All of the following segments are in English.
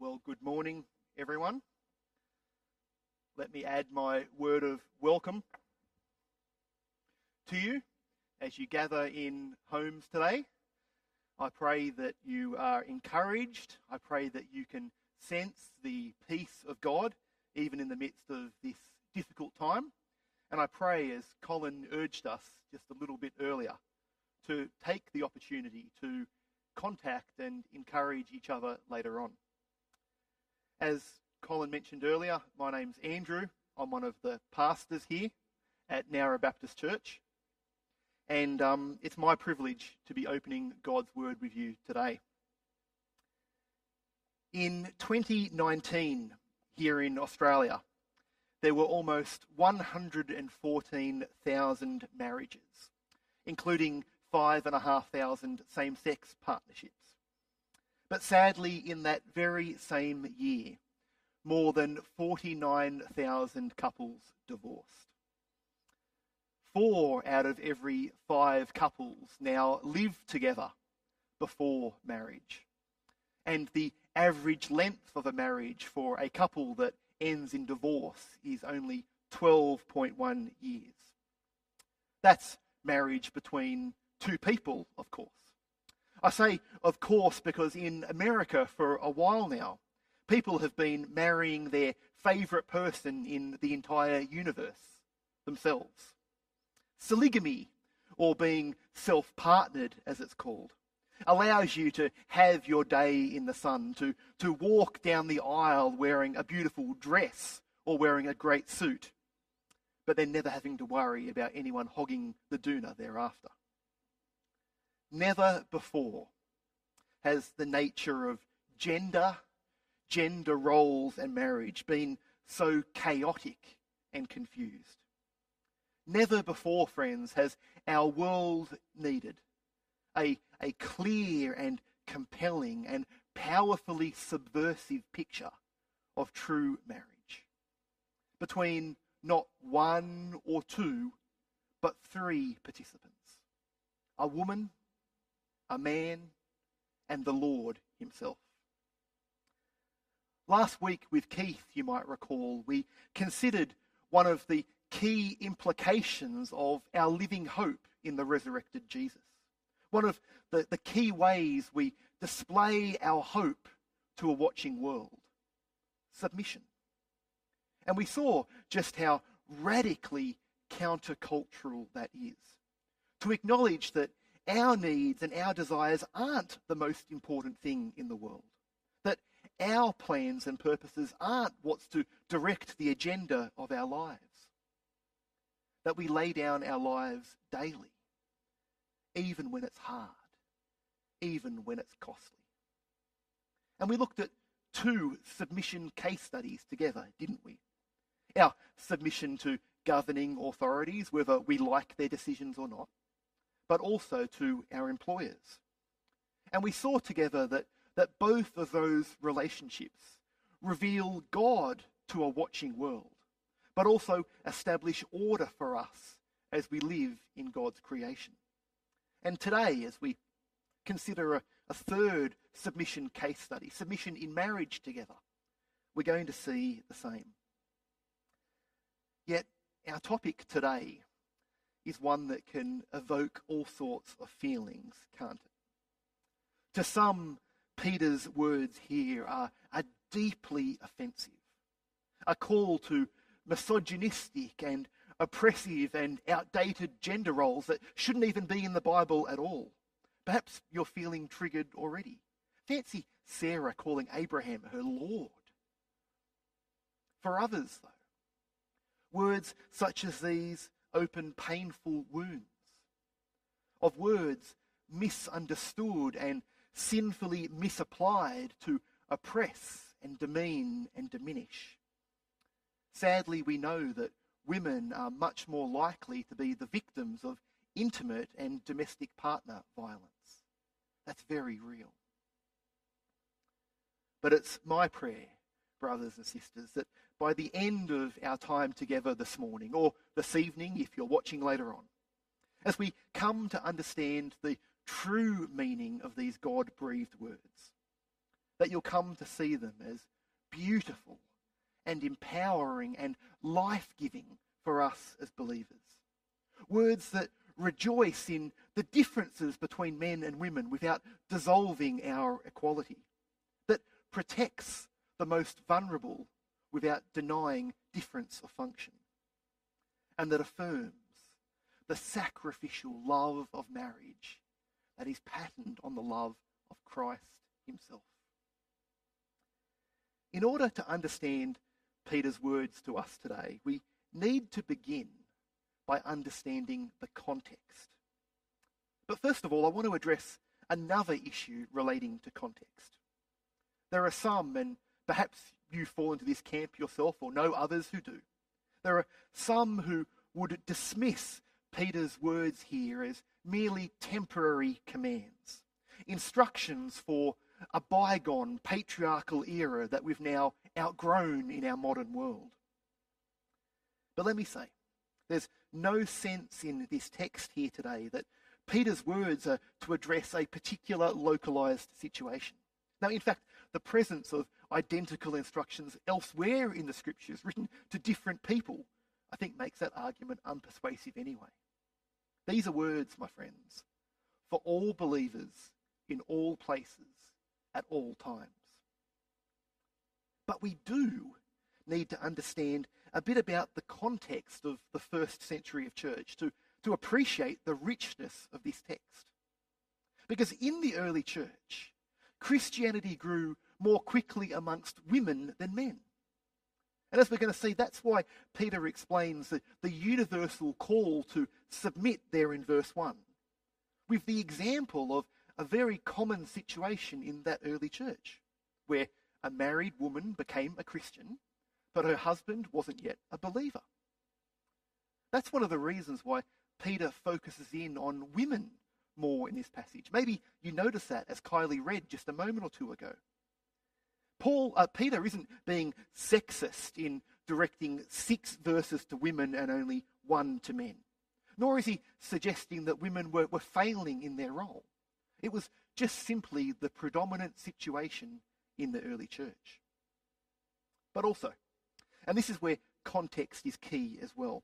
Well, good morning, everyone. Let me add my word of welcome to you as you gather in homes today. I pray that you are encouraged. I pray that you can sense the peace of God even in the midst of this difficult time. And I pray, as Colin urged us just a little bit earlier, to take the opportunity to contact and encourage each other later on. As Colin mentioned earlier, my name's Andrew. I'm one of the pastors here at Nowra Baptist Church. And um, it's my privilege to be opening God's Word with you today. In 2019, here in Australia, there were almost 114,000 marriages, including 5,500 same sex partnerships. But sadly, in that very same year, more than 49,000 couples divorced. Four out of every five couples now live together before marriage. And the average length of a marriage for a couple that ends in divorce is only 12.1 years. That's marriage between two people, of course. I say, of course, because in America for a while now, people have been marrying their favourite person in the entire universe themselves. Sologamy, or being self partnered as it's called, allows you to have your day in the sun, to, to walk down the aisle wearing a beautiful dress or wearing a great suit, but then never having to worry about anyone hogging the doona thereafter. Never before has the nature of gender, gender roles, and marriage been so chaotic and confused. Never before, friends, has our world needed a, a clear and compelling and powerfully subversive picture of true marriage between not one or two, but three participants a woman, a man, and the Lord Himself. Last week with Keith, you might recall, we considered one of the key implications of our living hope in the resurrected Jesus. One of the, the key ways we display our hope to a watching world submission. And we saw just how radically countercultural that is. To acknowledge that our needs and our desires aren't the most important thing in the world. That our plans and purposes aren't what's to direct the agenda of our lives. That we lay down our lives daily, even when it's hard, even when it's costly. And we looked at two submission case studies together, didn't we? Our submission to governing authorities, whether we like their decisions or not but also to our employers. And we saw together that, that both of those relationships reveal God to a watching world, but also establish order for us as we live in God's creation. And today, as we consider a, a third submission case study, submission in marriage together, we're going to see the same. Yet, our topic today is one that can evoke all sorts of feelings, can't it? To some, Peter's words here are, are deeply offensive. A call to misogynistic and oppressive and outdated gender roles that shouldn't even be in the Bible at all. Perhaps you're feeling triggered already. Fancy Sarah calling Abraham her Lord. For others, though, words such as these open painful wounds, of words misunderstood and sinfully misapplied to oppress and demean and diminish. Sadly, we know that women are much more likely to be the victims of intimate and domestic partner violence. That's very real. But it's my prayer, brothers and sisters, that by the end of our time together this morning, or this evening if you're watching later on, as we come to understand the true meaning of these God breathed words, that you'll come to see them as beautiful and empowering and life giving for us as believers. Words that rejoice in the differences between men and women without dissolving our equality, that protects the most vulnerable without denying difference of function, and that affirms the sacrificial love of marriage that is patterned on the love of Christ himself. In order to understand Peter's words to us today, we need to begin by understanding the context. But first of all, I want to address another issue relating to context. There are some, and perhaps you fall into this camp yourself or know others who do. There are some who would dismiss Peter's words here as merely temporary commands, instructions for a bygone patriarchal era that we've now outgrown in our modern world. But let me say, there's no sense in this text here today that Peter's words are to address a particular localized situation. Now, in fact, the presence of identical instructions elsewhere in the scriptures written to different people, I think makes that argument unpersuasive anyway. These are words, my friends, for all believers in all places at all times. But we do need to understand a bit about the context of the first century of church to, to appreciate the richness of this text. Because in the early church, Christianity grew more quickly amongst women than men. And as we're going to see, that's why Peter explains the, the universal call to submit there in verse 1, with the example of a very common situation in that early church, where a married woman became a Christian, but her husband wasn't yet a believer. That's one of the reasons why Peter focuses in on women more in this passage. Maybe you notice that as Kylie read just a moment or two ago. Paul, uh, Peter isn't being sexist in directing six verses to women and only one to men. Nor is he suggesting that women were, were failing in their role. It was just simply the predominant situation in the early church. But also, and this is where context is key as well.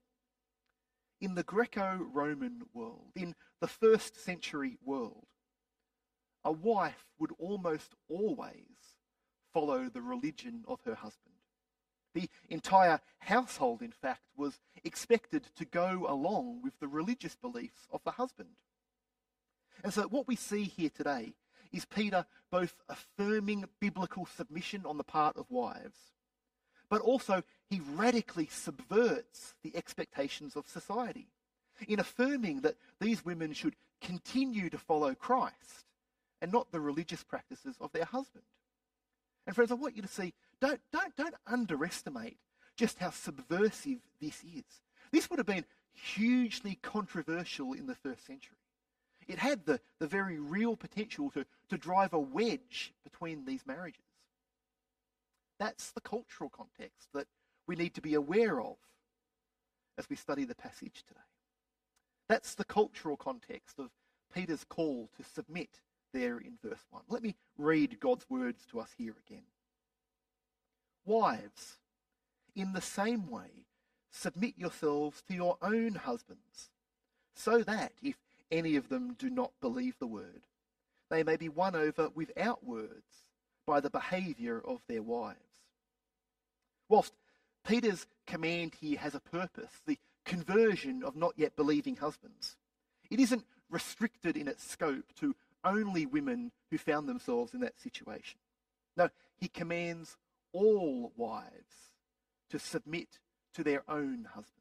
In the Greco Roman world, in the first century world, a wife would almost always follow the religion of her husband. The entire household, in fact, was expected to go along with the religious beliefs of the husband. And so, what we see here today is Peter both affirming biblical submission on the part of wives, but also he radically subverts the expectations of society in affirming that these women should continue to follow Christ and not the religious practices of their husband. And friends, I want you to see, don't, don't, don't underestimate just how subversive this is. This would have been hugely controversial in the first century. It had the, the very real potential to, to drive a wedge between these marriages. That's the cultural context that we need to be aware of as we study the passage today. That's the cultural context of Peter's call to submit there in verse 1. Let me read God's words to us here again. Wives, in the same way, submit yourselves to your own husbands, so that if any of them do not believe the word, they may be won over without words by the behaviour of their wives. Whilst Peter's command here has a purpose, the conversion of not yet believing husbands, it isn't restricted in its scope to only women who found themselves in that situation. No, he commands all wives to submit to their own husbands.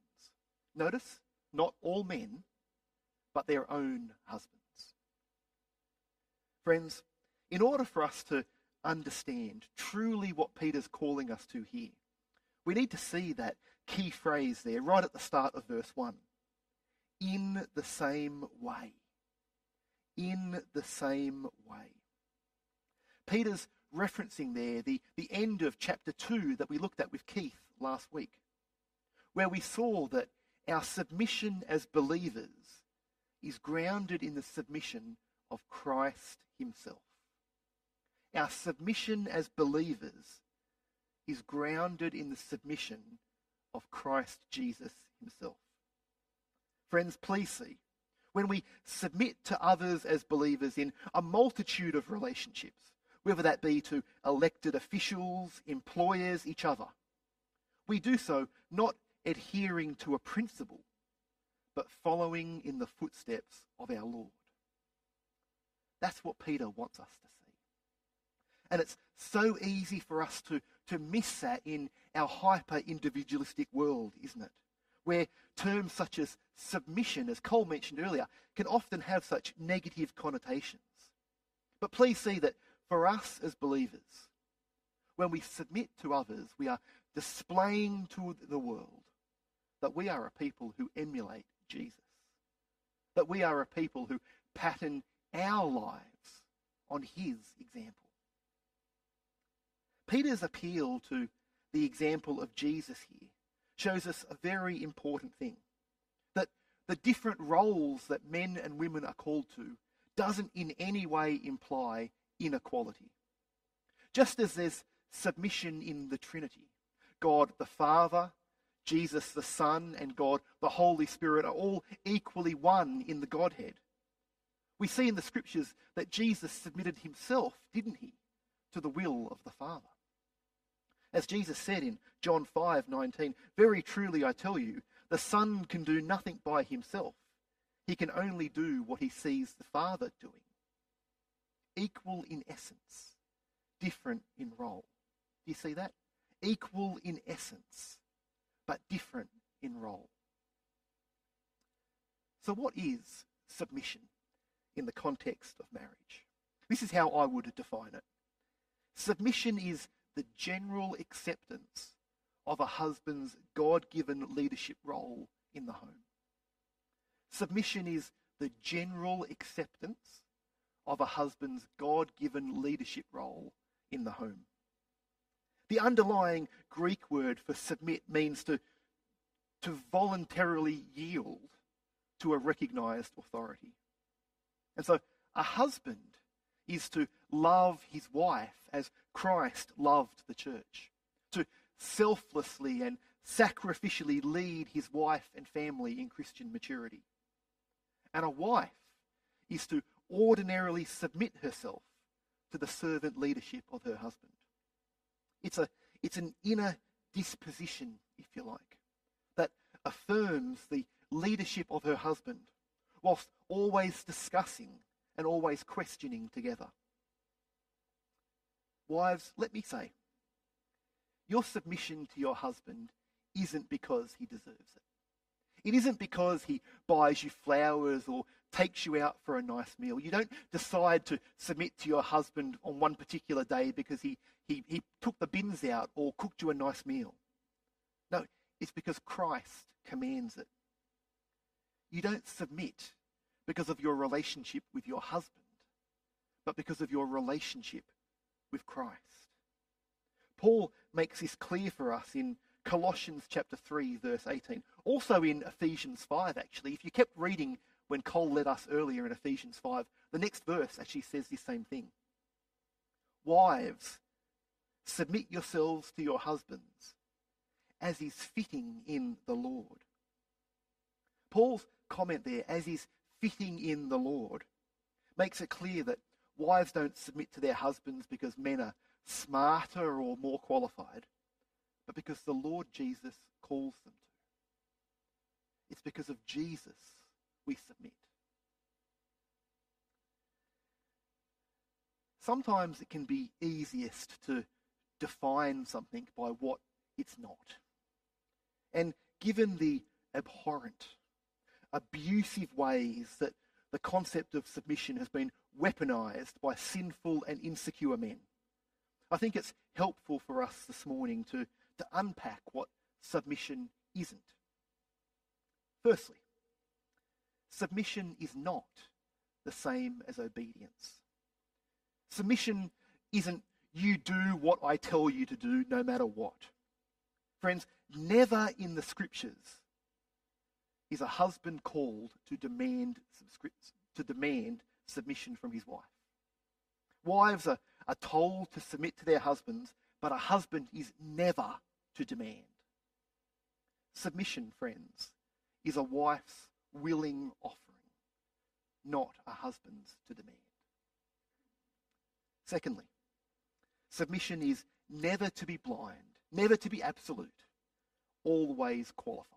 Notice, not all men, but their own husbands. Friends, in order for us to understand truly what Peter's calling us to here, we need to see that key phrase there right at the start of verse 1. In the same way in the same way. Peter's referencing there the, the end of chapter 2 that we looked at with Keith last week, where we saw that our submission as believers is grounded in the submission of Christ himself. our submission as believers is grounded in the submission of Christ Jesus himself. Friends, please see, when we submit to others as believers in a multitude of relationships, whether that be to elected officials, employers, each other, we do so not adhering to a principle, but following in the footsteps of our Lord. That's what Peter wants us to see. And it's so easy for us to, to miss that in our hyper individualistic world, isn't it? Where terms such as submission, as Cole mentioned earlier, can often have such negative connotations. But please see that for us as believers, when we submit to others, we are displaying to the world that we are a people who emulate Jesus, that we are a people who pattern our lives on his example. Peter's appeal to the example of Jesus here shows us a very important thing that the different roles that men and women are called to doesn't in any way imply inequality. Just as there's submission in the Trinity, God the Father, Jesus the Son, and God the Holy Spirit are all equally one in the Godhead. We see in the scriptures that Jesus submitted himself, didn't he, to the will of the Father. As Jesus said in John 5:19, "Very truly I tell you, the Son can do nothing by himself. He can only do what he sees the Father doing." Equal in essence, different in role. Do you see that? Equal in essence, but different in role. So what is submission in the context of marriage? This is how I would define it. Submission is the general acceptance of a husband's God given leadership role in the home. Submission is the general acceptance of a husband's God given leadership role in the home. The underlying Greek word for submit means to, to voluntarily yield to a recognized authority. And so a husband is to love his wife as Christ loved the church, to selflessly and sacrificially lead his wife and family in Christian maturity. And a wife is to ordinarily submit herself to the servant leadership of her husband. It's, a, it's an inner disposition, if you like, that affirms the leadership of her husband whilst always discussing and always questioning together. Wives, let me say, your submission to your husband isn't because he deserves it. It isn't because he buys you flowers or takes you out for a nice meal. You don't decide to submit to your husband on one particular day because he, he, he took the bins out or cooked you a nice meal. No, it's because Christ commands it. You don't submit because of your relationship with your husband, but because of your relationship with Christ. Paul makes this clear for us in Colossians chapter 3 verse 18. Also in Ephesians 5 actually. If you kept reading when Cole led us earlier in Ephesians 5, the next verse actually says the same thing. Wives, submit yourselves to your husbands as is fitting in the Lord. Paul's comment there, as is fitting in the Lord, makes it clear that wives don't submit to their husbands because men are smarter or more qualified, but because the Lord Jesus calls them to. It's because of Jesus we submit. Sometimes it can be easiest to define something by what it's not. And given the abhorrent abusive ways that the concept of submission has been weaponized by sinful and insecure men. I think it's helpful for us this morning to, to unpack what submission isn't. Firstly, submission is not the same as obedience. Submission isn't you do what I tell you to do no matter what. Friends, never in the scriptures is a husband called to demand to demand submission from his wife. Wives are, are told to submit to their husbands, but a husband is never to demand. Submission, friends, is a wife's willing offering, not a husband's to demand. Secondly, submission is never to be blind, never to be absolute, always qualified.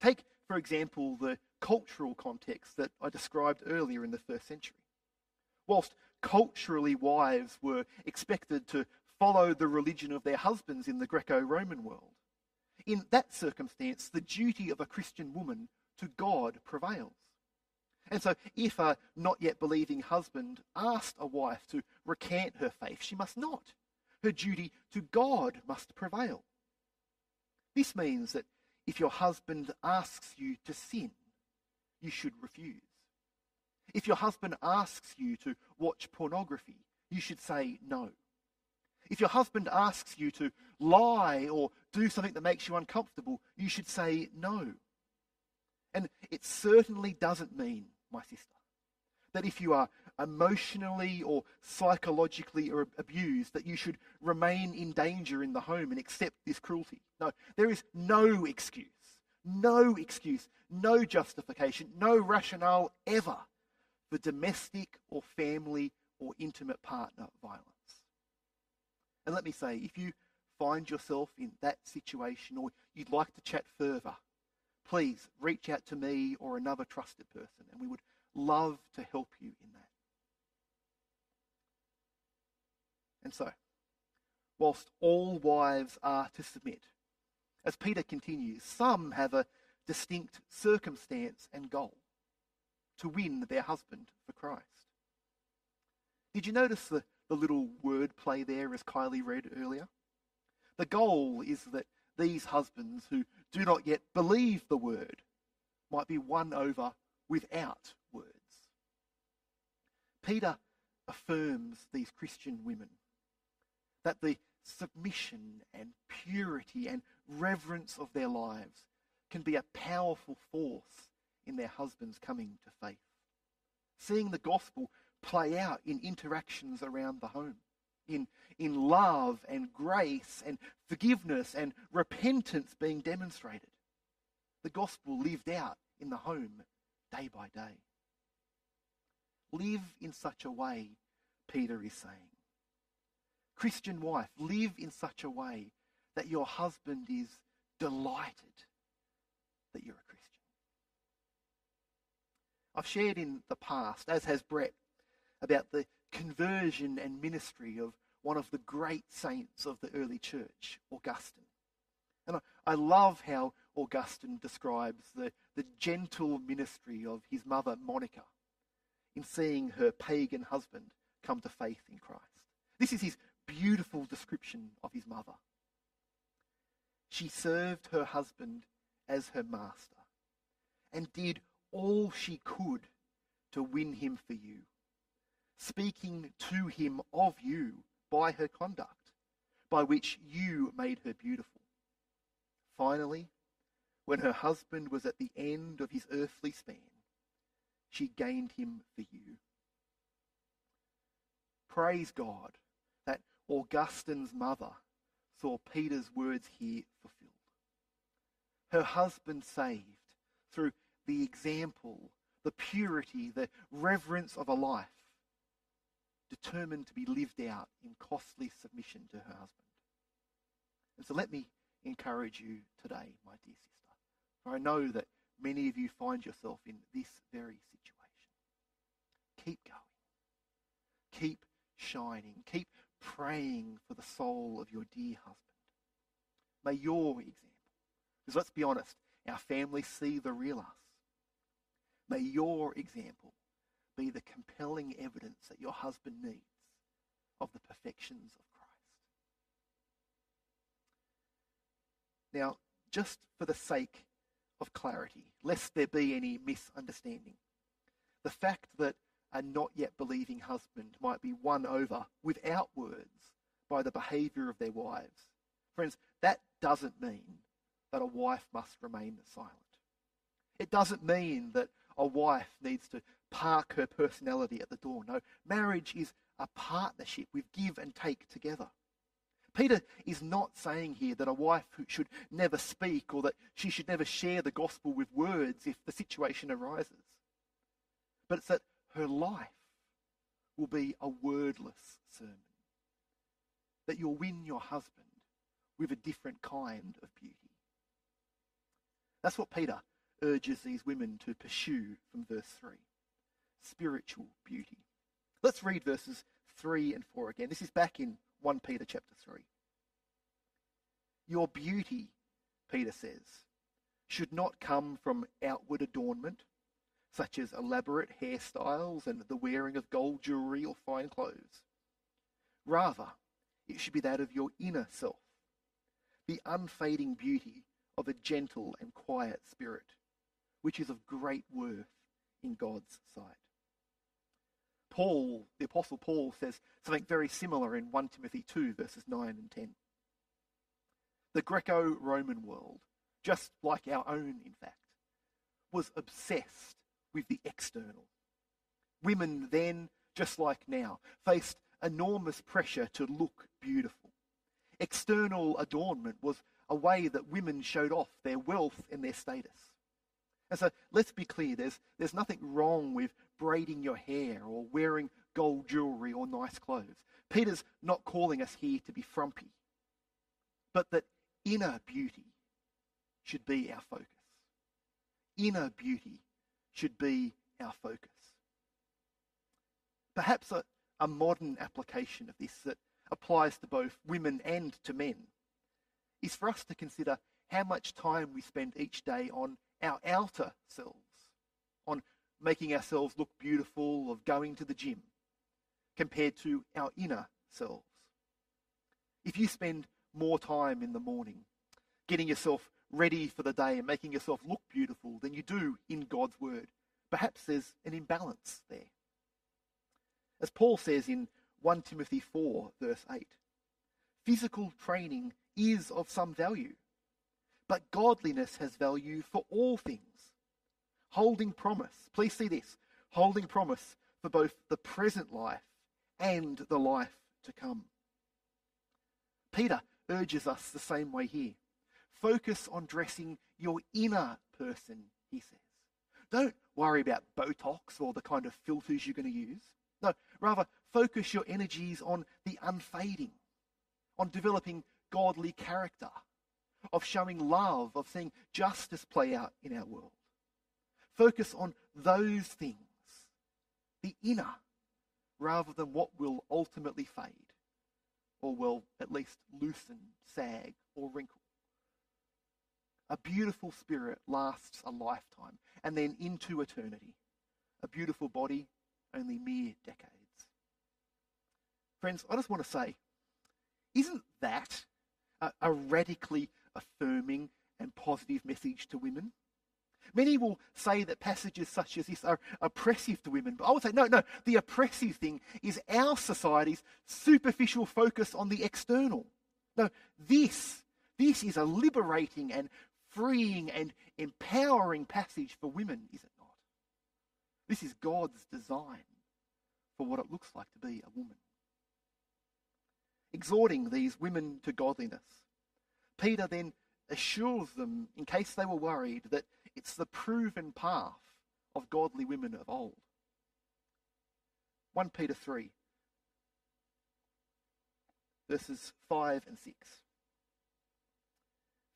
Take, for example, the cultural context that I described earlier in the first century. Whilst culturally wives were expected to follow the religion of their husbands in the Greco Roman world, in that circumstance, the duty of a Christian woman to God prevails. And so, if a not yet believing husband asked a wife to recant her faith, she must not. Her duty to God must prevail. This means that if your husband asks you to sin, you should refuse. If your husband asks you to watch pornography, you should say no. If your husband asks you to lie or do something that makes you uncomfortable, you should say no. And it certainly doesn't mean, my sister, that if you are emotionally or psychologically abused, that you should remain in danger in the home and accept this cruelty. No, there is no excuse, no excuse, no justification, no rationale ever for domestic or family or intimate partner violence. And let me say, if you find yourself in that situation or you'd like to chat further, please reach out to me or another trusted person, and we would love to help you in that. And so, whilst all wives are to submit, as Peter continues, some have a distinct circumstance and goal to win their husband for Christ. Did you notice the, the little word play there as Kylie read earlier? The goal is that these husbands who do not yet believe the word might be won over without words. Peter affirms these Christian women that the submission and purity and reverence of their lives can be a powerful force in their husbands coming to faith. Seeing the gospel play out in interactions around the home, in, in love and grace and forgiveness and repentance being demonstrated. The gospel lived out in the home day by day. Live in such a way, Peter is saying. Christian wife, live in such a way that your husband is delighted that you're a Christian. I've shared in the past, as has Brett, about the conversion and ministry of one of the great saints of the early church, Augustine. And I, I love how Augustine describes the, the gentle ministry of his mother, Monica, in seeing her pagan husband come to faith in Christ. This is his beautiful description of his mother. She served her husband as her master and did all she could to win him for you, speaking to him of you by her conduct, by which you made her beautiful. Finally, when her husband was at the end of his earthly span, she gained him for you. Praise God Augustine's mother saw Peter's words here fulfilled. Her husband saved through the example, the purity, the reverence of a life determined to be lived out in costly submission to her husband. And so let me encourage you today, my dear sister, for I know that many of you find yourself in this very situation. Keep going. Keep shining. Keep praying for the soul of your dear husband. May your example, because let's be honest, our families see the real us. May your example be the compelling evidence that your husband needs of the perfections of Christ. Now, just for the sake of clarity, lest there be any misunderstanding, the fact that a not yet believing husband might be won over without words by the behaviour of their wives, friends, that doesn't mean that a wife must remain silent. It doesn't mean that a wife needs to park her personality at the door. No, marriage is a partnership with give and take together. Peter is not saying here that a wife should never speak or that she should never share the gospel with words if the situation arises. But it's that her life will be a wordless sermon. That you'll win your husband with a different kind of beauty. That's what Peter urges these women to pursue from verse 3 spiritual beauty. Let's read verses 3 and 4 again. This is back in 1 Peter chapter 3. Your beauty, Peter says, should not come from outward adornment, such as elaborate hairstyles and the wearing of gold jewelry or fine clothes. Rather, it should be that of your inner self, the unfading beauty of a gentle and quiet spirit, which is of great worth in God's sight. Paul, the Apostle Paul, says something very similar in 1 Timothy 2, verses 9 and 10. The Greco Roman world, just like our own, in fact, was obsessed with the external. Women then, just like now, faced enormous pressure to look beautiful. External adornment was a way that women showed off their wealth and their status. And so let's be clear there's, there's nothing wrong with braiding your hair or wearing gold jewelry or nice clothes. Peter's not calling us here to be frumpy, but that inner beauty should be our focus. Inner beauty should be our focus. Perhaps a, a modern application of this that applies to both women and to men is for us to consider how much time we spend each day on our outer selves, on making ourselves look beautiful, of going to the gym, compared to our inner selves. If you spend more time in the morning getting yourself ready for the day and making yourself look beautiful than you do in God's Word, perhaps there's an imbalance there. As Paul says in 1 Timothy 4, verse 8, physical training is of some value but godliness has value for all things. Holding promise. Please see this. Holding promise for both the present life and the life to come. Peter urges us the same way here. Focus on dressing your inner person, he says. Don't worry about Botox or the kind of filters you're going to use. No, rather, focus your energies on the unfading, on developing godly character, of showing love, of seeing justice play out in our world. Focus on those things, the inner, rather than what will ultimately fade, or will at least loosen, sag, or wrinkle. A beautiful spirit lasts a lifetime and then into eternity. A beautiful body, only mere decades. Friends, I just want to say, isn't that a, a radically affirming and positive message to women. Many will say that passages such as this are oppressive to women, but I would say no, no. The oppressive thing is our society's superficial focus on the external. No, this, this is a liberating and freeing and empowering passage for women, is it not? This is God's design for what it looks like to be a woman. Exhorting these women to godliness Peter then assures them, in case they were worried, that it's the proven path of godly women of old. 1 Peter 3, verses 5 and 6.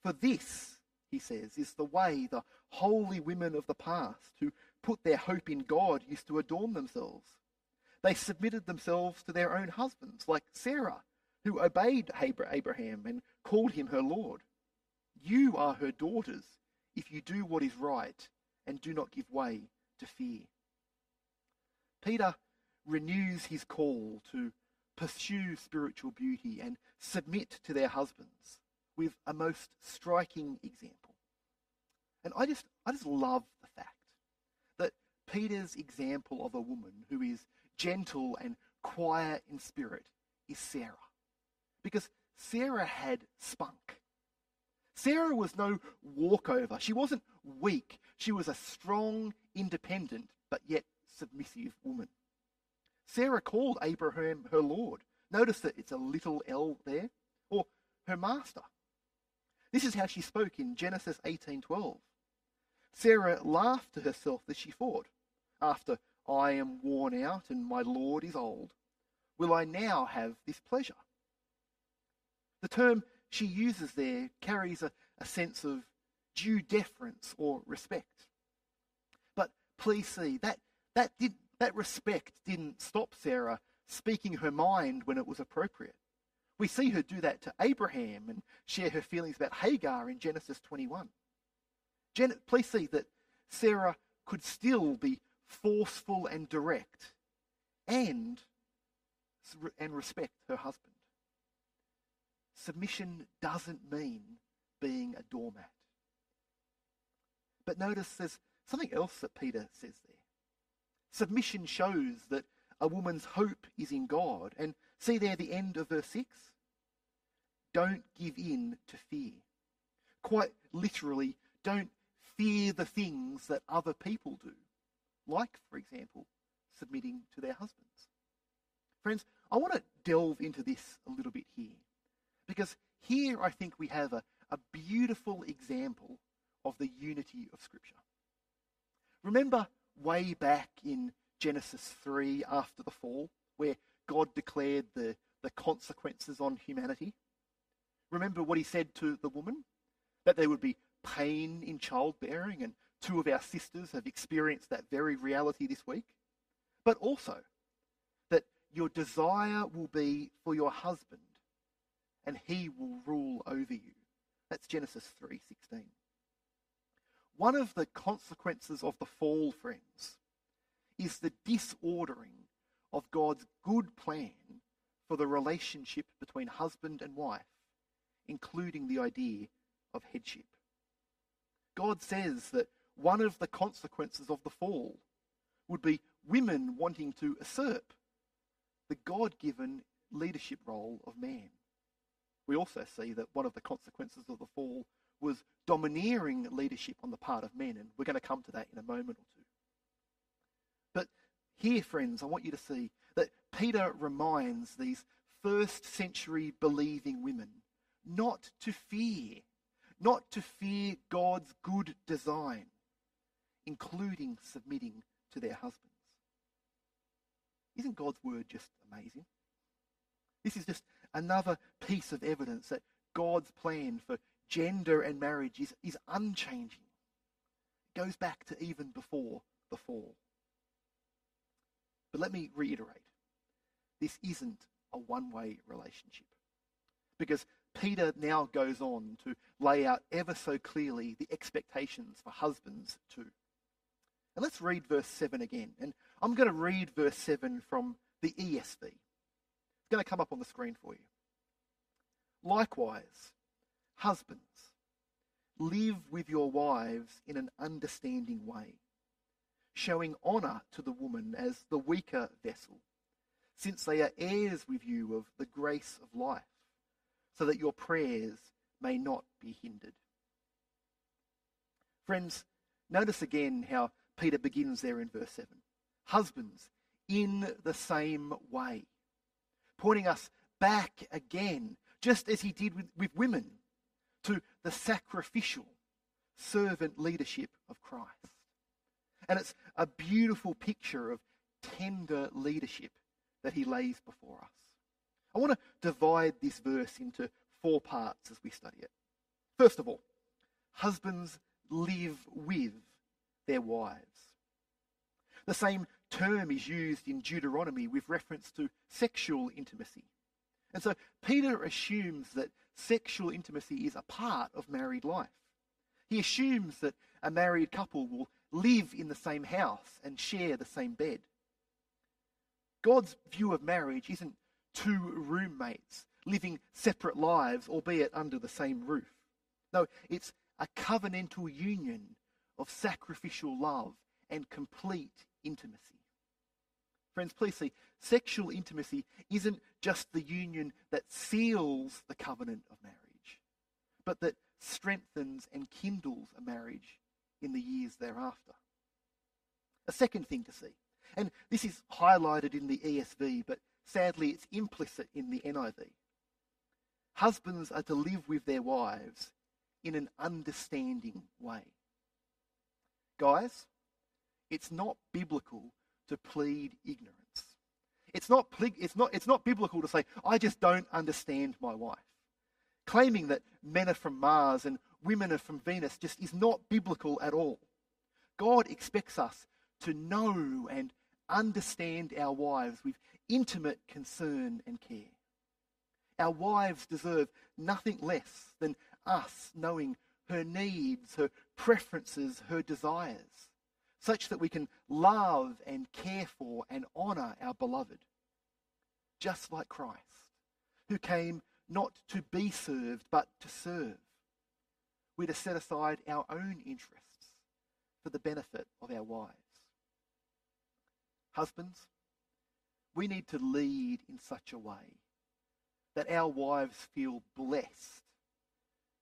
For this, he says, is the way the holy women of the past who put their hope in God used to adorn themselves. They submitted themselves to their own husbands, like Sarah, who obeyed Abraham and called him her Lord. You are her daughters if you do what is right and do not give way to fear. Peter renews his call to pursue spiritual beauty and submit to their husbands with a most striking example. And I just, I just love the fact that Peter's example of a woman who is gentle and quiet in spirit is Sarah. Because Sarah had spunk. Sarah was no walkover. She wasn't weak. She was a strong, independent, but yet submissive woman. Sarah called Abraham her Lord. Notice that it's a little L there, or her master. This is how she spoke in Genesis 18:12. Sarah laughed to herself as she thought, after I am worn out and my Lord is old, will I now have this pleasure? The term she uses there carries a, a sense of due deference or respect. But please see, that, that, did, that respect didn't stop Sarah speaking her mind when it was appropriate. We see her do that to Abraham and share her feelings about Hagar in Genesis 21. Gen- please see that Sarah could still be forceful and direct and, and respect her husband. Submission doesn't mean being a doormat. But notice there's something else that Peter says there. Submission shows that a woman's hope is in God. And see there the end of verse 6? Don't give in to fear. Quite literally, don't fear the things that other people do. Like, for example, submitting to their husbands. Friends, I want to delve into this a little bit here. Because here I think we have a, a beautiful example of the unity of Scripture. Remember way back in Genesis 3 after the fall, where God declared the, the consequences on humanity? Remember what he said to the woman? That there would be pain in childbearing, and two of our sisters have experienced that very reality this week. But also that your desire will be for your husband, and he will rule over you. That's Genesis 3:16. One of the consequences of the fall, friends, is the disordering of God's good plan for the relationship between husband and wife, including the idea of headship. God says that one of the consequences of the fall would be women wanting to usurp the God given leadership role of man. We also see that one of the consequences of the fall was domineering leadership on the part of men, and we're going to come to that in a moment or two. But here, friends, I want you to see that Peter reminds these first century believing women not to fear, not to fear God's good design, including submitting to their husbands. Isn't God's word just amazing? This is just another piece of evidence that God's plan for gender and marriage is, is unchanging. It goes back to even before the fall. But let me reiterate this isn't a one way relationship. Because Peter now goes on to lay out ever so clearly the expectations for husbands too. And let's read verse 7 again. And I'm going to read verse 7 from the ESV. It's going to come up on the screen for you. Likewise, husbands, live with your wives in an understanding way, showing honour to the woman as the weaker vessel, since they are heirs with you of the grace of life, so that your prayers may not be hindered. Friends, notice again how Peter begins there in verse 7. Husbands, in the same way, pointing us back again, just as he did with, with women, to the sacrificial servant leadership of Christ. And it's a beautiful picture of tender leadership that he lays before us. I want to divide this verse into four parts as we study it. First of all, husbands live with their wives. The same term is used in Deuteronomy with reference to sexual intimacy. And so Peter assumes that sexual intimacy is a part of married life. He assumes that a married couple will live in the same house and share the same bed. God's view of marriage isn't two roommates living separate lives, albeit under the same roof. No, it's a covenantal union of sacrificial love and complete intimacy. Friends, please see, sexual intimacy isn't just the union that seals the covenant of marriage, but that strengthens and kindles a marriage in the years thereafter. A second thing to see And this is highlighted in the ESV, but sadly it's implicit in the NIV. Husbands are to live with their wives in an understanding way. Guys, it's not biblical to plead ignorance. It's not, it's, not, it's not biblical to say, I just don't understand my wife. Claiming that men are from Mars and women are from Venus just is not biblical at all. God expects us to know and understand our wives with intimate concern and care. Our wives deserve nothing less than us knowing her needs, her preferences, her desires, such that we can love and care for and honour our beloved, just like Christ, who came not to be served, but to serve. We're to set aside our own interests for the benefit of our wives. Husbands, we need to lead in such a way that our wives feel blessed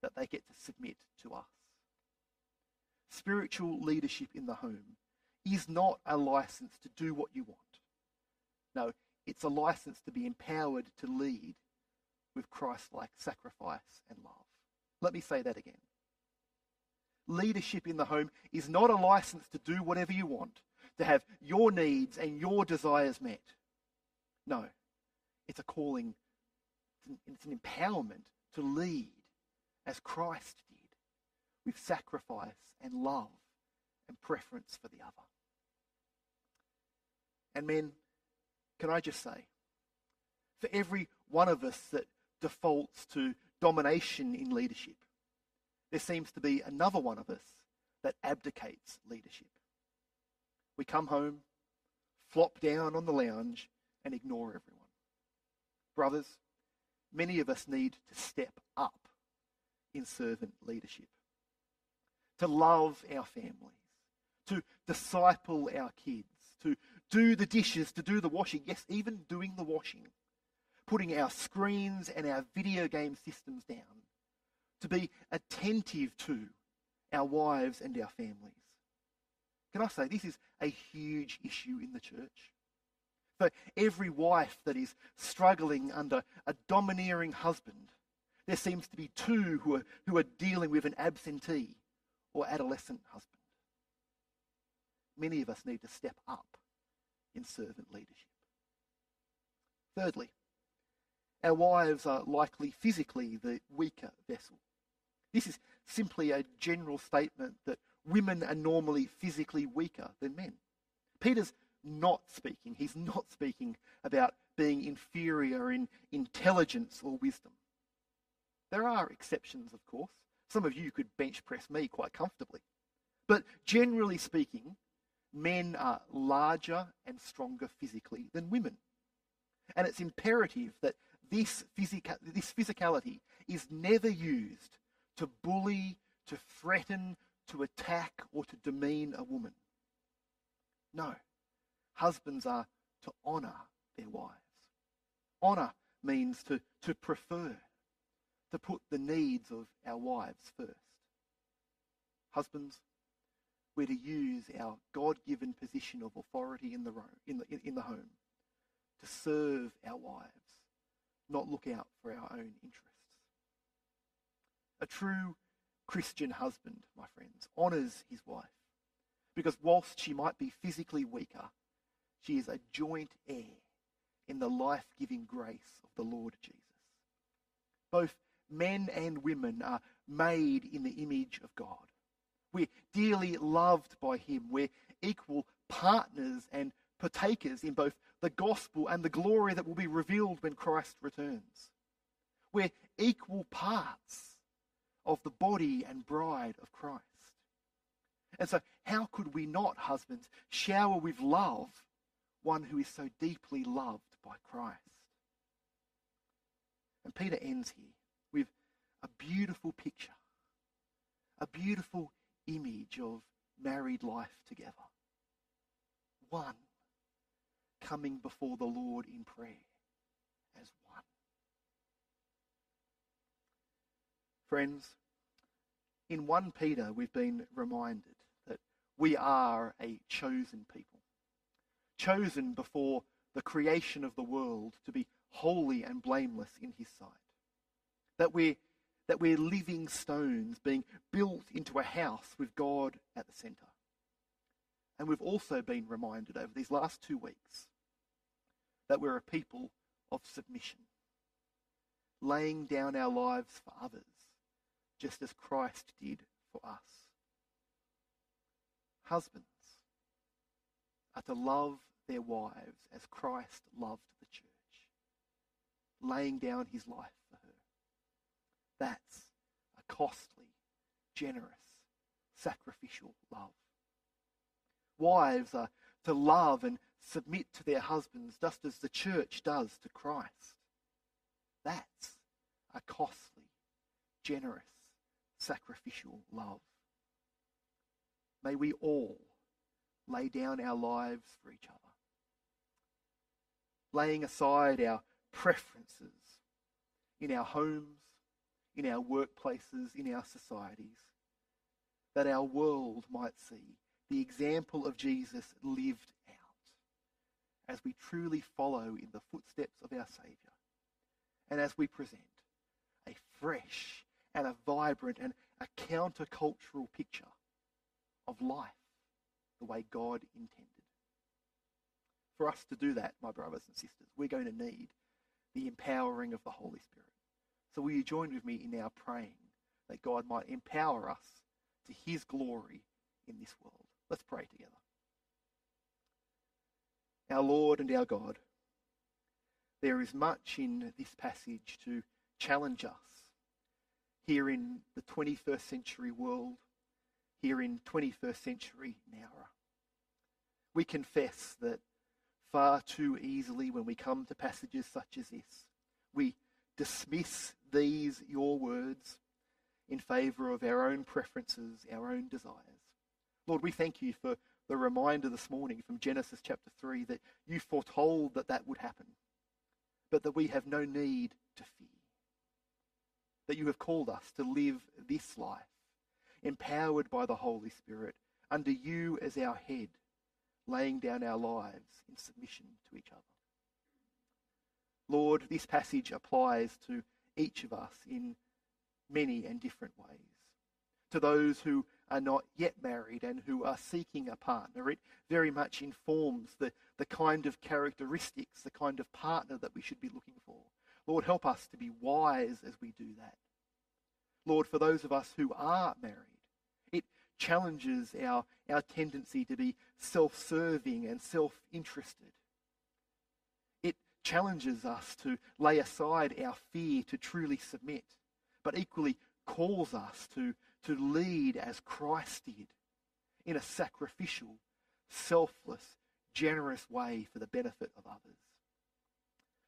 that they get to submit to us. Spiritual leadership in the home is not a license to do what you want. No, it's a license to be empowered to lead with Christ like sacrifice and love. Let me say that again. Leadership in the home is not a license to do whatever you want, to have your needs and your desires met. No, it's a calling, it's an empowerment to lead as Christ did, with sacrifice and love and preference for the other. And men, can I just say, for every one of us that defaults to domination in leadership, there seems to be another one of us that abdicates leadership. We come home, flop down on the lounge, and ignore everyone. Brothers, many of us need to step up in servant leadership, to love our families, to disciple our kids, to do the dishes, to do the washing, yes, even doing the washing, putting our screens and our video game systems down, to be attentive to our wives and our families. Can I say, this is a huge issue in the church. For every wife that is struggling under a domineering husband, there seems to be two who are, who are dealing with an absentee or adolescent husband. Many of us need to step up in servant leadership. Thirdly, our wives are likely physically the weaker vessel. This is simply a general statement that women are normally physically weaker than men. Peter's not speaking. He's not speaking about being inferior in intelligence or wisdom. There are exceptions, of course. Some of you could bench press me quite comfortably. But generally speaking, men are larger and stronger physically than women. And it's imperative that this, physica- this physicality is never used to bully, to threaten, to attack, or to demean a woman. No. Husbands are to honour their wives. Honour means to, to prefer, to put the needs of our wives first. Husbands, we're to use our God given position of authority in the, in, the, in the home to serve our wives, not look out for our own interests. A true Christian husband, my friends, honours his wife because whilst she might be physically weaker, she is a joint heir in the life giving grace of the Lord Jesus. Both men and women are made in the image of God. We're dearly loved by Him. We're equal partners and partakers in both the gospel and the glory that will be revealed when Christ returns. We're equal parts of the body and bride of Christ. And so, how could we not, husbands, shower with love one who is so deeply loved by Christ? And Peter ends here with a beautiful picture, a beautiful image of married life together. One coming before the Lord in prayer as one. Friends, in 1 Peter, we've been reminded that we are a chosen people, chosen before the creation of the world to be holy and blameless in his sight. That we're, that we're living stones being built into a house with God at the centre. And we've also been reminded over these last two weeks that we're a people of submission, laying down our lives for others, just as Christ did for us. Husbands are to love their wives as Christ loved the church, laying down his life for her. That's a costly, generous, sacrificial love. Wives are to love and submit to their husbands just as the church does to Christ. That's a costly, generous, sacrificial love. May we all lay down our lives for each other, laying aside our preferences in our homes, in our workplaces, in our societies, that our world might see the example of Jesus lived out as we truly follow in the footsteps of our Saviour and as we present a fresh and a vibrant and a countercultural picture of life the way God intended. For us to do that, my brothers and sisters, we're going to need the empowering of the Holy Spirit. So will you join with me in our praying that God might empower us to his glory in this world? Let's pray together. Our Lord and our God, there is much in this passage to challenge us here in the 21st century world, here in 21st century Nowra. We confess that far too easily when we come to passages such as this, we dismiss these, your words, in favour of our own preferences, our own desires. Lord, we thank you for the reminder this morning from Genesis chapter 3 that you foretold that that would happen, but that we have no need to fear. That you have called us to live this life, empowered by the Holy Spirit, under you as our head, laying down our lives in submission to each other. Lord, this passage applies to each of us in many and different ways. To those who are not yet married and who are seeking a partner, it very much informs the, the kind of characteristics, the kind of partner that we should be looking for. Lord, help us to be wise as we do that. Lord, for those of us who are married, challenges our, our tendency to be self serving and self interested. It challenges us to lay aside our fear to truly submit, but equally calls us to, to lead as Christ did in a sacrificial, selfless, generous way for the benefit of others.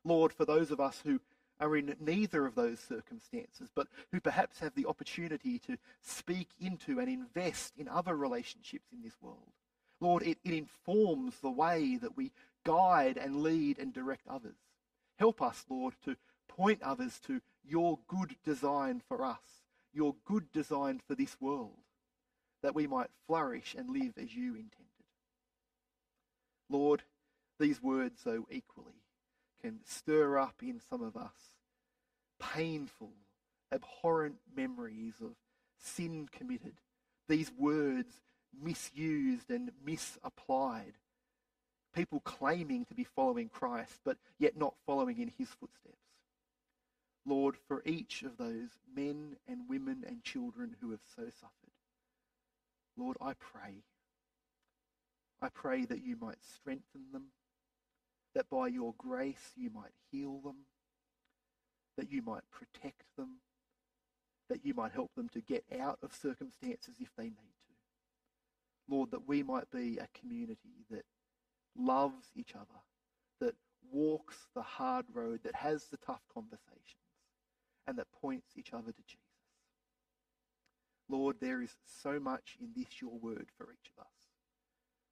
Lord, for those of us who are in neither of those circumstances, but who perhaps have the opportunity to speak into and invest in other relationships in this world. Lord, it, it informs the way that we guide and lead and direct others. Help us, Lord, to point others to your good design for us, your good design for this world, that we might flourish and live as you intended. Lord, these words so equally can stir up in some of us painful, abhorrent memories of sin committed. These words misused and misapplied. People claiming to be following Christ, but yet not following in his footsteps. Lord, for each of those men and women and children who have so suffered, Lord, I pray. I pray that you might strengthen them, that by your grace you might heal them, that you might protect them, that you might help them to get out of circumstances if they need to. Lord, that we might be a community that loves each other, that walks the hard road, that has the tough conversations, and that points each other to Jesus. Lord, there is so much in this, your word, for each of us.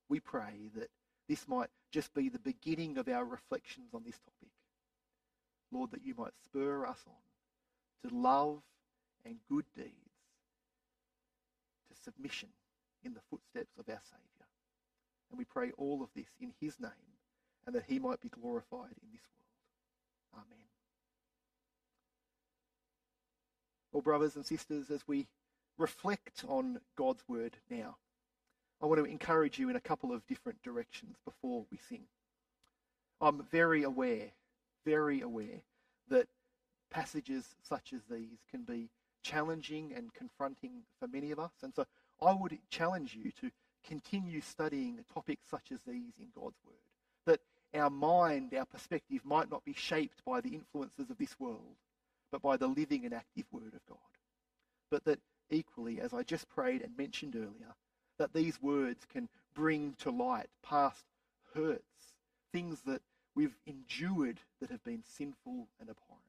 We pray that this might just be the beginning of our reflections on this topic. Lord, that you might spur us on to love and good deeds, to submission in the footsteps of our Saviour. And we pray all of this in his name and that he might be glorified in this world. Amen. Well, brothers and sisters, as we reflect on God's word now, I want to encourage you in a couple of different directions before we sing. I'm very aware, very aware that passages such as these can be challenging and confronting for many of us. And so I would challenge you to continue studying topics such as these in God's Word. That our mind, our perspective might not be shaped by the influences of this world, but by the living and active Word of God. But that equally, as I just prayed and mentioned earlier, that these words can bring to light past hurts, things that we've endured that have been sinful and abhorrent.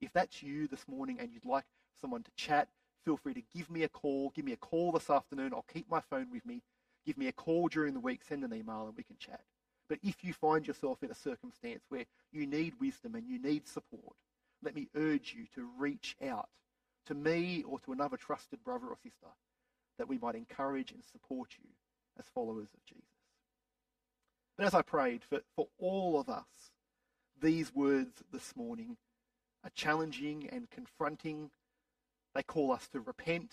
If that's you this morning and you'd like someone to chat, feel free to give me a call. Give me a call this afternoon. I'll keep my phone with me. Give me a call during the week, send an email, and we can chat. But if you find yourself in a circumstance where you need wisdom and you need support, let me urge you to reach out to me or to another trusted brother or sister that we might encourage and support you as followers of Jesus. But as I prayed for, for all of us, these words this morning are challenging and confronting. They call us to repent.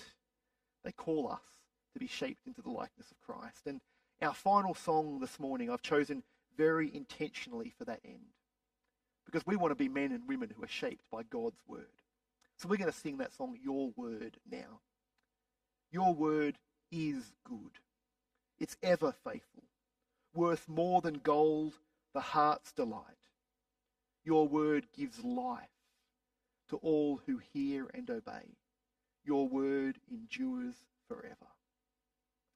They call us to be shaped into the likeness of Christ. And our final song this morning, I've chosen very intentionally for that end. Because we want to be men and women who are shaped by God's word. So we're going to sing that song, Your Word, now. Your word is good. It's ever faithful, worth more than gold, the heart's delight. Your word gives life to all who hear and obey. Your word endures forever.